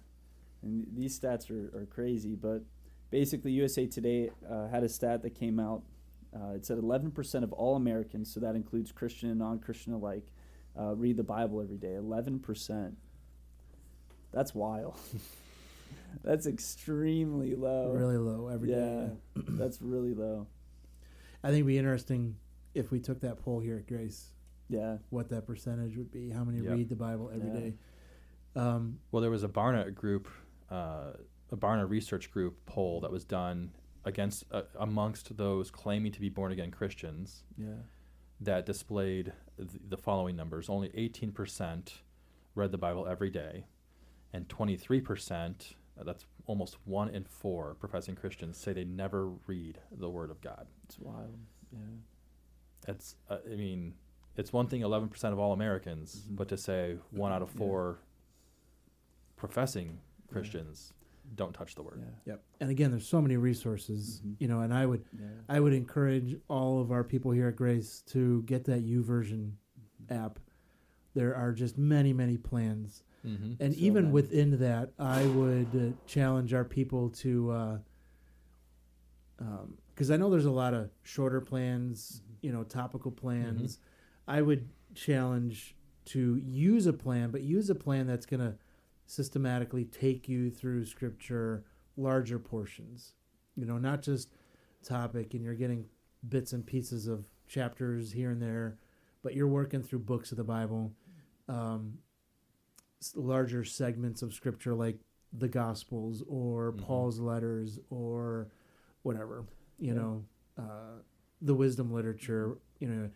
and these stats are, are crazy, but basically USA Today uh, had a stat that came out. Uh, it said 11% of all Americans, so that includes Christian and non-Christian alike, uh, read the Bible every day. 11%. That's wild. That's extremely low. Really low every day. yeah, that's really low. I think it'd be interesting if we took that poll here at Grace, Yeah. what that percentage would be. How many Yep. read the Bible every Yeah. day? Um, Well, there was a Barna group, uh, a Barna research group poll that was done against uh, amongst those claiming to be born again Christians Yeah. that displayed th- the following numbers: only 18% read the Bible every day, and 23%. Uh, That's almost one in four professing Christians say they never read the Word of God. It's wild. Yeah. It's, uh, I mean, it's one thing 11% of all Americans, Mhm. but to say one out of Yeah. four professing Christians don't touch the Word. Yeah. yep. And again, there's so many resources, Mhm. you know, and I would Yeah. I would encourage all of our people here at Grace to get that YouVersion app. There are just many, many plans. Mm-hmm. And So even many. within that, I would uh, challenge our people to, uh, because I know there's a lot of shorter plans, Mhm. you know, topical plans. I would challenge to use a plan, but use a plan that's going to systematically take you through scripture, larger portions, you know, not just topic and you're getting bits and pieces of chapters here and there, but you're working through books of the Bible. Um, larger segments of scripture like the gospels or Mhm. paul's letters or whatever you Yeah. know uh, the wisdom literature you know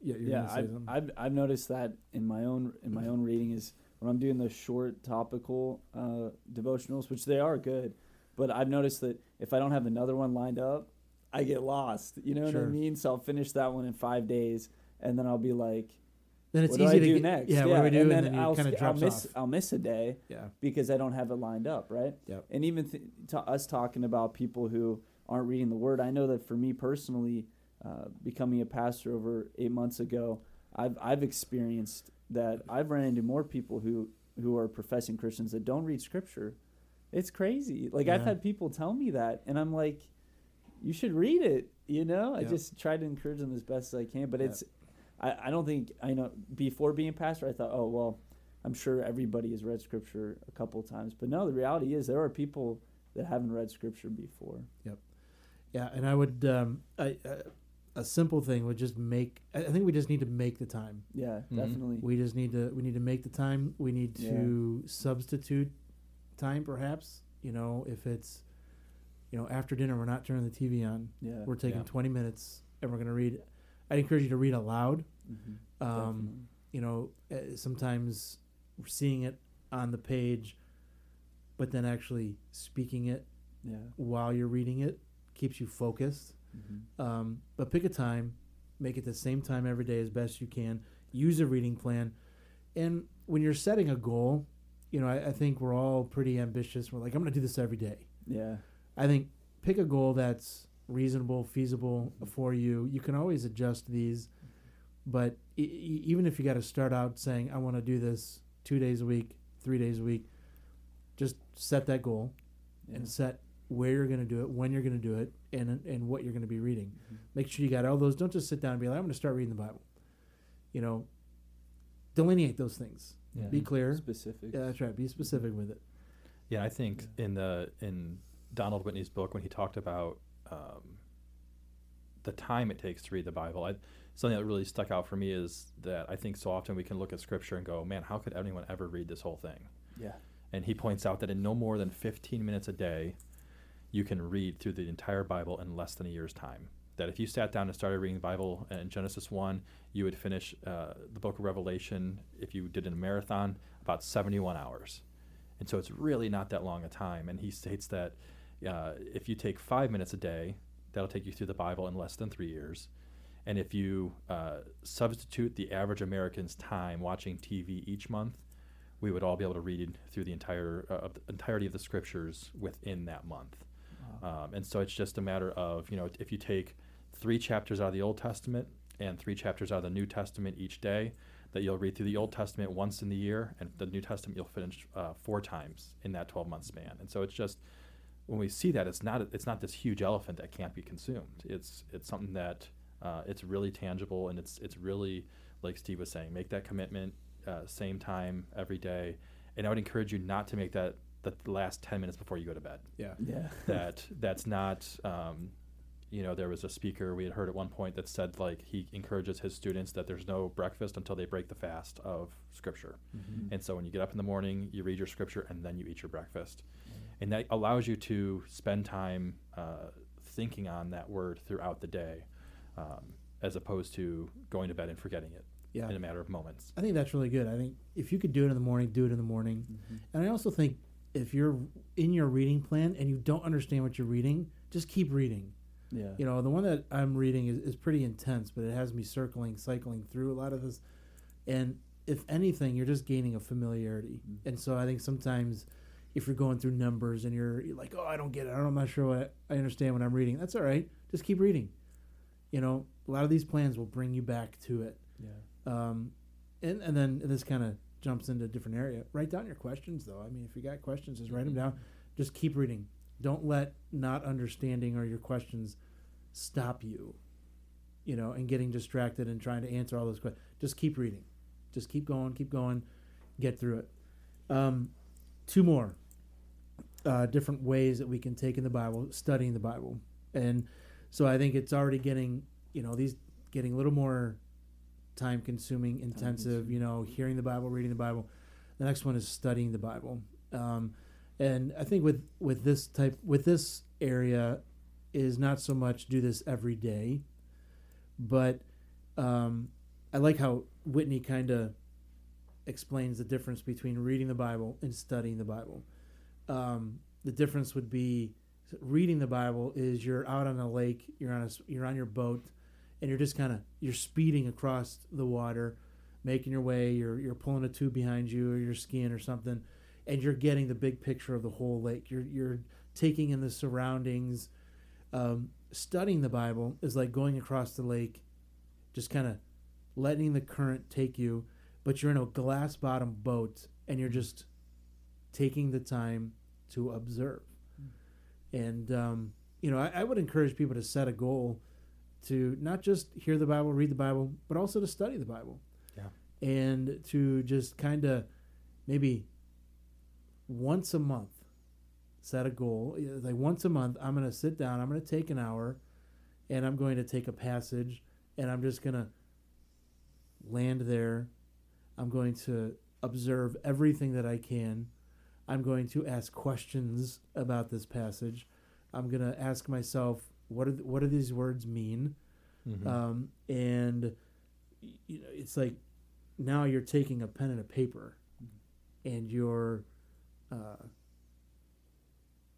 yeah you're yeah, say I've. I've I've noticed that in my own in my own reading is when I'm doing the short topical uh, devotionals, which they are good, but I've noticed that if I don't have another one lined up, I get lost. You know what I mean? So I'll finish that one in five days, and then I'll be like, then it's "What do easy I to do get, next?" yeah, what do we do and, and then, I'll, kind of I'll miss off I'll miss a day yeah because I don't have it lined up, right? Yep. And even th- to us talking about people who aren't reading the Word, I know that for me personally, uh, becoming a pastor over eight months ago, I've I've experienced that I've run into more people who who are professing Christians that don't read Scripture. It's crazy. Like I've had people tell me that, and I'm like, you should read it. You know, I just try to encourage them as best as I can. But Yeah. it's, I, I don't think I know. Before being pastor, I thought, oh well, I'm sure everybody has read Scripture a couple of times. But no, the reality is there are people that haven't read Scripture before. Yep. Yeah, and I would um, I, uh, a simple thing would just make. I I think we just need to make the time. Yeah, Mhm. definitely. We just need to we need to make the time. We need to substitute time, perhaps. You know, if it's you know after dinner, we're not turning the TV on. yeah. We're taking Yeah. twenty minutes, and we're going to read. I'd encourage you to read aloud. Mhm. Um, you know, uh, sometimes seeing it on the page, but then actually speaking it Yeah. while you're reading it keeps you focused. Mhm. Um, but pick a time, make it the same time every day as best you can. Use a reading plan, and when you're setting a goal, you know I, I think we're all pretty ambitious. We're like, I'm going to do this every day. Yeah. I think pick a goal that's reasonable, feasible for you. You can always adjust these, but e- even if you got to start out saying, I want to do this two days a week, three days a week, just set that goal Yeah. and set where you're going to do it, when you're going to do it, and and what you're going to be reading. Mhm. Make sure you got all those. Don't just sit down and be like, I'm going to start reading the Bible. You know, delineate those things. Yeah. Be clear. Specific. Yeah, that's right. Be specific with it. Yeah, I think in the in Donald Whitney's book when he talked about um, the time it takes to read the Bible, I, something that really stuck out for me is that I think so often we can look at Scripture and go, "Man, how could anyone ever read this whole thing?" Yeah. And he points out that in no more than 15 minutes a day, you can read through the entire Bible in less than a year's time. That if you sat down and started reading the Bible in Genesis 1, you would finish uh, the book of Revelation, if you did in a marathon, about 71 hours. And so it's really not that long a time. And he states that uh, if you take five minutes a day, that'll take you through the Bible in less than three years. And if you uh, substitute the average American's time watching TV each month, we would all be able to read through the entire uh, of the entirety of the scriptures within that month. Wow. Um, and so it's just a matter of you know if you take three chapters out of the Old Testament and three chapters out of the New Testament each day, that you'll read through the Old Testament once in the year, and the New Testament you'll finish uh, four times in that 12 month span. And so it's just when we see that, it's not it's not this huge elephant that can't be consumed. It's it's something that uh, it's really tangible, and it's it's really like Steve was saying, make that commitment, uh, same time every day. And I would encourage you not to make that the last 10 minutes before you go to bed Yeah. Yeah. that that's not um, you know there was a speaker we had heard at one point that said like he encourages his students that there's no breakfast until they break the fast of scripture Mhm. and so when you get up in the morning you read your scripture and then you eat your breakfast and that allows you to spend time uh, thinking on that word throughout the day um, as opposed to going to bed and forgetting it Yeah. in a matter of moments I think that's really good. I think if you could do it in the morning, do it in the morning. Mhm. And I also think if you're in your reading plan and you don't understand what you're reading, just keep reading. Yeah. You know, the one that I'm reading is, is pretty intense, but it has me circling, cycling through a lot of this. And if anything, you're just gaining a familiarity. Mhm. And so I think sometimes if you're going through numbers and you're, you're like, oh, I don't get it. I don't, I'm not sure what I understand what I'm reading. That's all right. Just keep reading. You know, a lot of these plans will bring you back to it. Yeah. Um, and, and then this kind of jumps into a different area. Write down your questions, though. I mean, if you got questions, just write them down. Just keep reading. Don't let not understanding or your questions stop you, you know, and getting distracted and trying to answer all those questions. Just keep reading. Just keep going, keep going, get through it. Um, two more uh, different ways that we can take in the Bible, studying the Bible. And so I think it's already getting, you know, these getting a little more time consuming, intensive, you know, hearing the Bible, reading the Bible. The next one is studying the Bible. Um, and I think with, with this type, with this area, is not so much do this every day, but um, I like how Whitney kind of explains the difference between reading the Bible and studying the Bible. Um, the difference would be reading the Bible is you're out on a lake, you're on a, you're on your boat, and you're just kind of you're speeding across the water, making your way. You're you're pulling a tube behind you, or you're skiing or something, and you're getting the big picture of the whole lake. You're you're taking in the surroundings. Um, studying the Bible is like going across the lake, just kind of letting the current take you, but you're in a glass bottom boat and you're just taking the time to observe. And um, you know, I, I would encourage people to set a goal to not just hear the Bible, read the Bible, but also to study the Bible. Yeah. And to just kind of maybe once a month set a goal. Like once a month, I'm going to sit down, I'm going to take an hour, and I'm going to take a passage, and I'm just going to land there. I'm going to observe everything that I can. I'm going to ask questions about this passage. I'm going to ask myself, what are th- what do these words mean? Mhm. Um, and you know, it's like now you're taking a pen and a paper, and you're uh,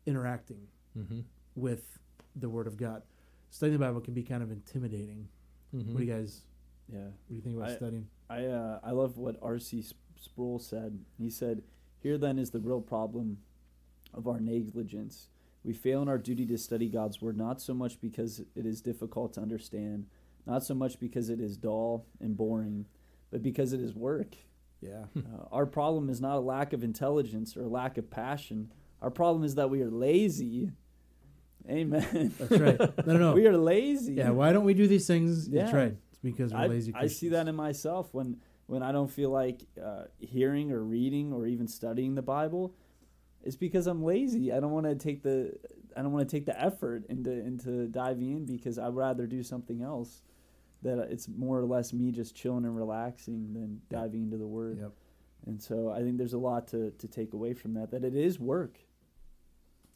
interacting Mhm. with the Word of God. Studying the Bible can be kind of intimidating. Mhm. What do you guys? Yeah. What do you think about I- studying? I uh, I love what R.C. Sproul said. He said, "Here then is the real problem of our negligence. We fail in our duty to study God's word not so much because it is difficult to understand, not so much because it is dull and boring, but because it is work. Yeah. Uh, our problem is not a lack of intelligence or a lack of passion. Our problem is that we are lazy. Amen. That's right. No, no, we are lazy. Yeah. Why don't we do these things? Yeah. That's right. It's because we're I, lazy. I see that in myself when when I don't feel like uh, hearing or reading or even studying the Bible. It's because I'm lazy. I don't want to take the I don't want to take the effort into into diving in because I'd rather do something else. That it's more or less me just chilling and relaxing than Yep. diving into the Word. Yep. And so I think there's a lot to to take away from that. That it is work.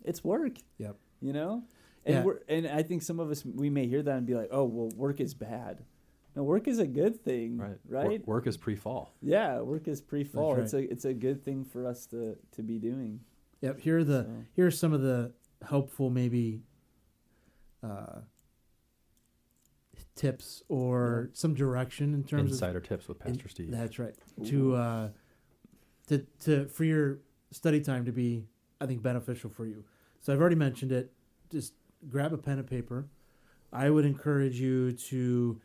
It's work. Yep. You know. And Yeah. we're, and I think some of us we may hear that and be like, oh well, work is bad. No, work is a good thing, Right. Right? Work is pre-fall. Yeah, work is pre-fall. right. It's a it's a good thing for us to to be doing. Yep. Here are the So, here are some of the helpful maybe uh, tips or some direction in terms of Insider tips with Pastor in- Steve. That's right. Ooh. To uh, to to for your study time to be, I think, beneficial for you. So I've already mentioned it. Just grab a pen and paper. I would encourage you to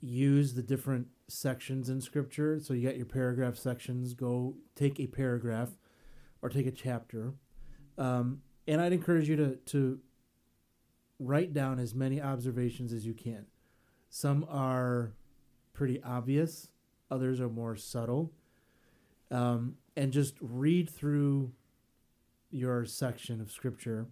use the different sections in Scripture. So you got your paragraph sections. Go take a paragraph, or take a chapter, um, and I'd encourage you to to write down as many observations as you can. Some are pretty obvious others are more subtle. Um, and just read through your section of scripture,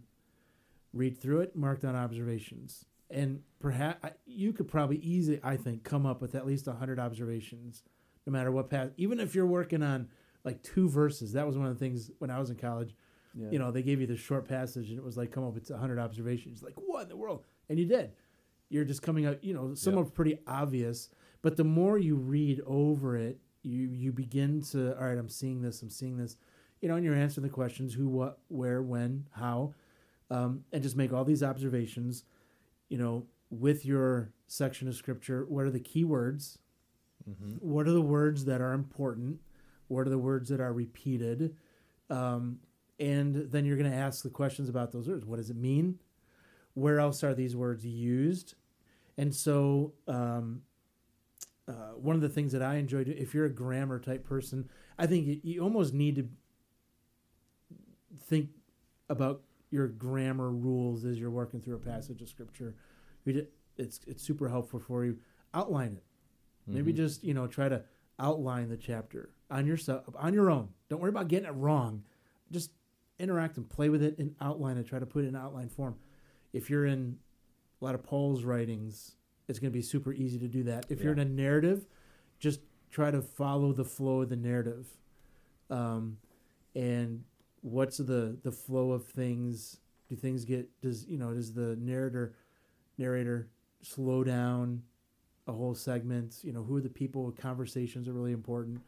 read through it, mark down observations, and perhaps you could probably easily, I think, come up with at least hundred observations, no matter what path. Even if you're working on like two verses, that was one of the things when I was in college. yeah. You know, they gave you this short passage, and it was like come up with hundred observations. Like what in the world? And you did. You're just coming out. You know, some Yep. are pretty obvious, but the more you read over it, you you begin to all right. I'm seeing this. I'm seeing this. You know, and you're answering the questions: who, what, where, when, how, um, and just make all these observations. You know, with your section of scripture, what are the key words? hmm What are the words that are important? What are the words that are repeated? Um, and then you're going to ask the questions about those words. What does it mean? Where else are these words used? And so, um, uh, one of the things that I enjoy, do, if you're a grammar type person, I think you, you almost need to think about your grammar rules as you're working through a passage of scripture. It's it's super helpful for you. Outline it. Maybe Mhm. just you know try to outline the chapter on yourself on your own. Don't worry about getting it wrong. Just interact and play with it and outline it. Try to put it in outline form. If you're in a lot of Paul's writings, it's going to be super easy to do that. If you're in a narrative, just try to follow the flow of the narrative. Um, and what's the the flow of things? Do things get does you know does the narrator narrator slow down a whole segment? You know who are the people? Conversations are really important.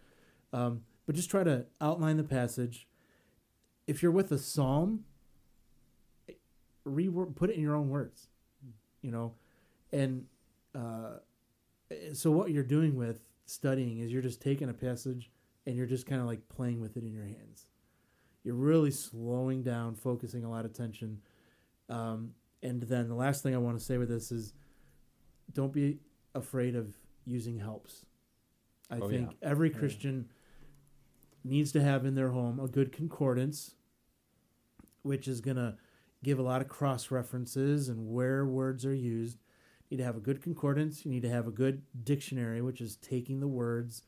Um, but just try to outline the passage. If you're with a psalm, reword put it in your own words. You know, and uh, so what you're doing with studying is you're just taking a passage and you're just kind of like playing with it in your hands. You're really slowing down, focusing a lot of attention. Um, and then the last thing I want to say with this is don't be afraid of using helps. I Oh, think yeah. every Yeah. Christian needs to have in their home a good concordance, which is going to give a lot of cross references and where words are used. You need to have a good concordance. You need to have a good dictionary, which is taking the words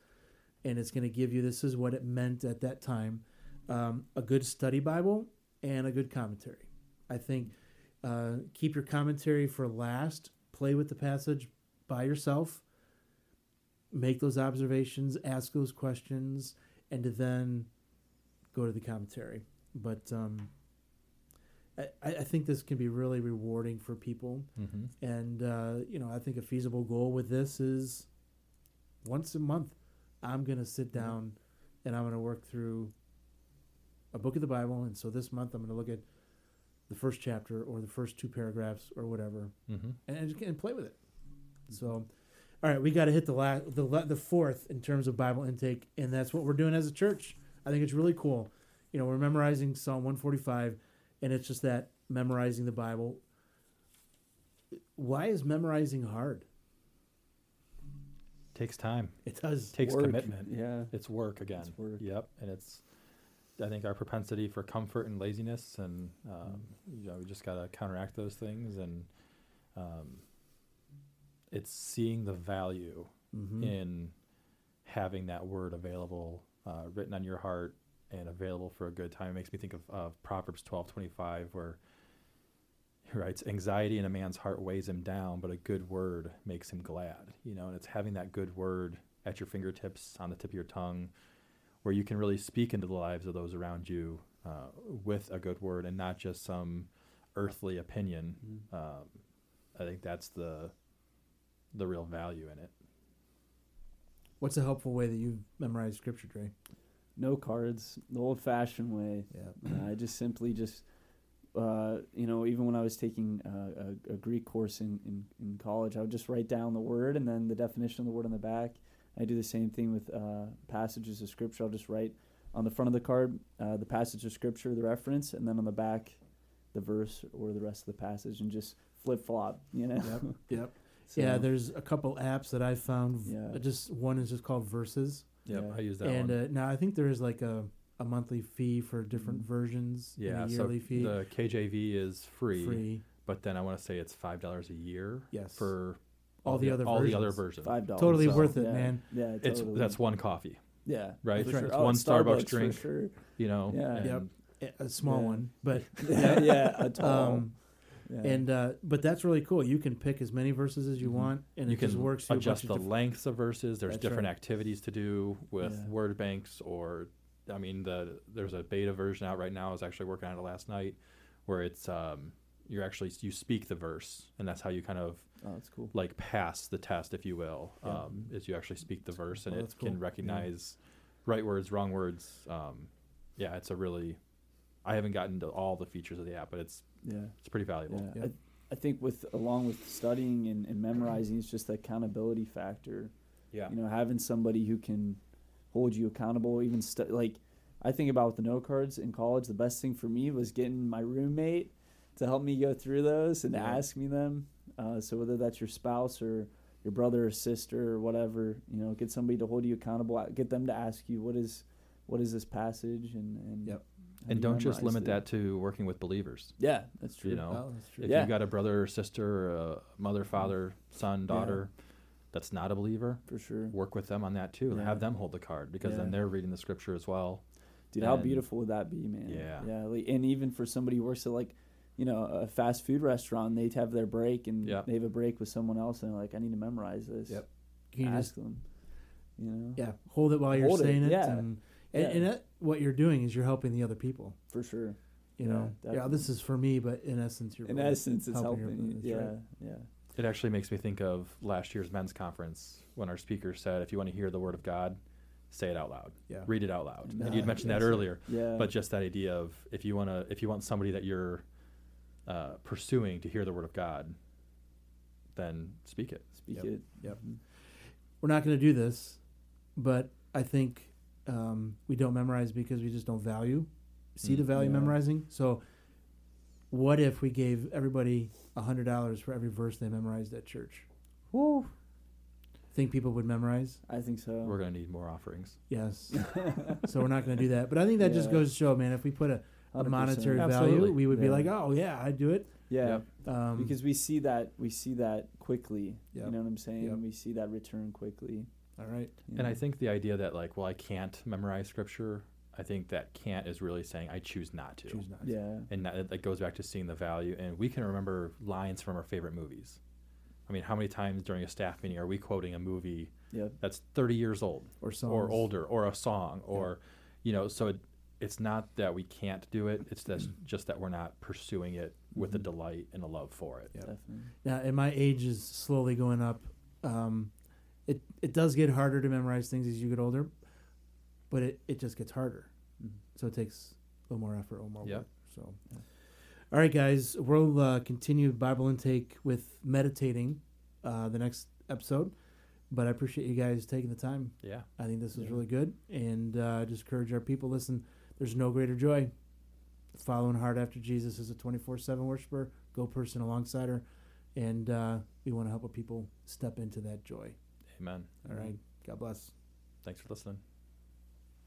and it's going to give you this is what it meant at that time. Um, a good study Bible and a good commentary. I think uh, keep your commentary for last. Play with the passage by yourself. Make those observations, ask those questions, and to then go to the commentary. But um, I, I think this can be really rewarding for people. Mm-hmm. And, uh, you know, I think a feasible goal with this is once a month, I'm going to sit down and I'm going to work through a book of the Bible. And so this month, I'm going to look at the first chapter or the first two paragraphs or whatever Mm-hmm. and, and, and play with it. So, all right, we got to hit the la- the the fourth in terms of Bible intake, and that's what we're doing as a church. I think it's really cool. You know, we're memorizing Psalm 145, and it's just that memorizing the Bible. Why is memorizing hard? Takes time. It does. Takes Work. commitment. Yeah. It's work again. It's work. Yep, and it's. I think our propensity for comfort and laziness, and um, you know, we just gotta counteract those things, and um, it's seeing the value Mhm. in having that word available, uh, written on your heart, and available for a good time. It makes me think of, of Proverbs twelve twenty five, where he writes, "Anxiety in a man's heart weighs him down, but a good word makes him glad." You know, and it's having that good word at your fingertips, on the tip of your tongue, where you can really speak into the lives of those around you uh, with a good word, and not just some earthly opinion. Mhm. Um, I think that's the the real value in it. What's a helpful way that you've memorized Scripture, Dre? No cards, the old-fashioned way. Yeah. Uh, I just simply just, uh, you know, even when I was taking uh, a, a Greek course in, in, in college, I would just write down the word and then the definition of the word on the back. I do the same thing with uh, passages of scripture. I'll just write on the front of the card uh, the passage of scripture, the reference, and then on the back the verse or the rest of the passage, and just flip flop. You know. Yep. Yep. So, yeah, there's a couple apps that I found. Yeah. Just one is just called Verses, Yep, Yeah. I use that and one. uh, now I think there is like a, a monthly fee for different Mhm. versions. and yeah, a so fee. the KJV is free, free. but then I want to say it's five dollars a year Yes. for All the other all the other versions. versions. five dollars. Totally So- worth it, yeah. man. Yeah, It's that's one coffee, yeah, right? for That's sure. right. Oh, One Starbucks for drink. sure. you know. Yeah. and Yep. A- A small Yeah. one, but yeah, yeah, a tall. um, yeah. and uh, but that's really cool. You can pick as many verses as you Mhm. want, and you it just works. through a bunch adjust the diff- lengths of verses. There's That's different right. activities to do with Yeah. word banks, or I mean, the there's a beta version out right now. I was actually working on it last night, where it's um, you're actually you speak the verse, and that's how you kind of oh, that's cool. like pass the test, if you will. Yeah. Um, is you actually speak the verse, and Oh, it that's can cool. Yeah. recognize right words, wrong words. Um, yeah, it's a really. I haven't gotten to all the features of the app, but it's Yeah, it's pretty valuable. yeah. Yep. I, I think with along with studying and, and memorizing, it's just the accountability factor. Yeah. You know, having somebody who can hold you accountable, even stu- like I think about with the note cards in college. The best thing for me was getting my roommate to help me go through those and Yeah. ask me them. Uh, so whether that's your spouse or your brother or sister or whatever, you know, get somebody to hold you accountable. uh, Get them to ask you what is what is this passage and and Yep. And don't just limit it? that to working with believers. Yeah, that's true. You know, Oh, that's true. if Yeah. you've got a brother or sister, or a mother, father, son, daughter that's not a believer, for sure. work with them on that too. Yeah. Have them hold the card because Yeah. then they're reading the scripture as well. Dude, how beautiful would that be, man? Yeah. Yeah. Like, and even for somebody who works at like, you know, a fast food restaurant, they'd have their break and Yep. they have a break with someone else, and they're like, I need to memorize this. Yep. Can you Ask just them. You know. yeah hold it while you're Hold it, saying it, yeah. and and, Yeah. and that, what you're doing is you're helping the other people. For sure. You Yeah, know, yeah, this is for me, but in essence, you're In really essence, it's helping helping. your- you. yeah. right. Yeah. It actually makes me think of last year's men's conference when our speaker said, if you want to hear the word of God, say it out loud. Yeah. Read it out loud. Amen. And you'd mentioned that earlier. Yeah. But just that idea of if you want to, if you want somebody that you're uh, pursuing to hear the word of God, then speak it. speak Yep. it. Yep. Mhm. We're not going to do this, but I think um, we don't memorize because we just don't value, see the Mm, value yeah. memorizing. So, what if we gave everybody a hundred dollars for every verse they memorized at church? Woo. think people would memorize. I think so. We're gonna need more offerings. Yes. so we're not going to do that. But I think that just goes to show, man, if we put a, a 100%. monetary Absolutely. value, we would be Yeah. like, oh yeah, I'd do it. Yeah. Yep. Um, because we see that we see that quickly. Yep. You know what I'm saying? Yep. We see that return quickly. all right. you And I think the idea that like, well, I can't memorize scripture. I think that can't is really saying I choose not to. Choose not. to. yeah, and that, that goes back to seeing the value and we can remember lines from our favorite movies i mean how many times during a staff meeting are we quoting a movie yep, that's 30 years old Or songs. or older or a song or you know so it, it's not that we can't do it it's that, just that we're not pursuing it with a Mhm. delight and a love for it Yep. definitely. Now, and my age is slowly going up. Um, it it does get harder to memorize things as you get older, but it, it just gets harder. Mhm. So it takes a little more effort, a little more Yep. work. So, Yeah. all right, guys, we'll uh, continue Bible intake with meditating uh, the next episode. But I appreciate you guys taking the time. yeah I think this was Yeah. really good, and uh, just encourage our people. Listen, there's no greater joy. Following hard after Jesus is a 24/7 worshiper, go person alongside her, and uh, we want to help our people step into that joy. amen All right, God bless. thanks for listening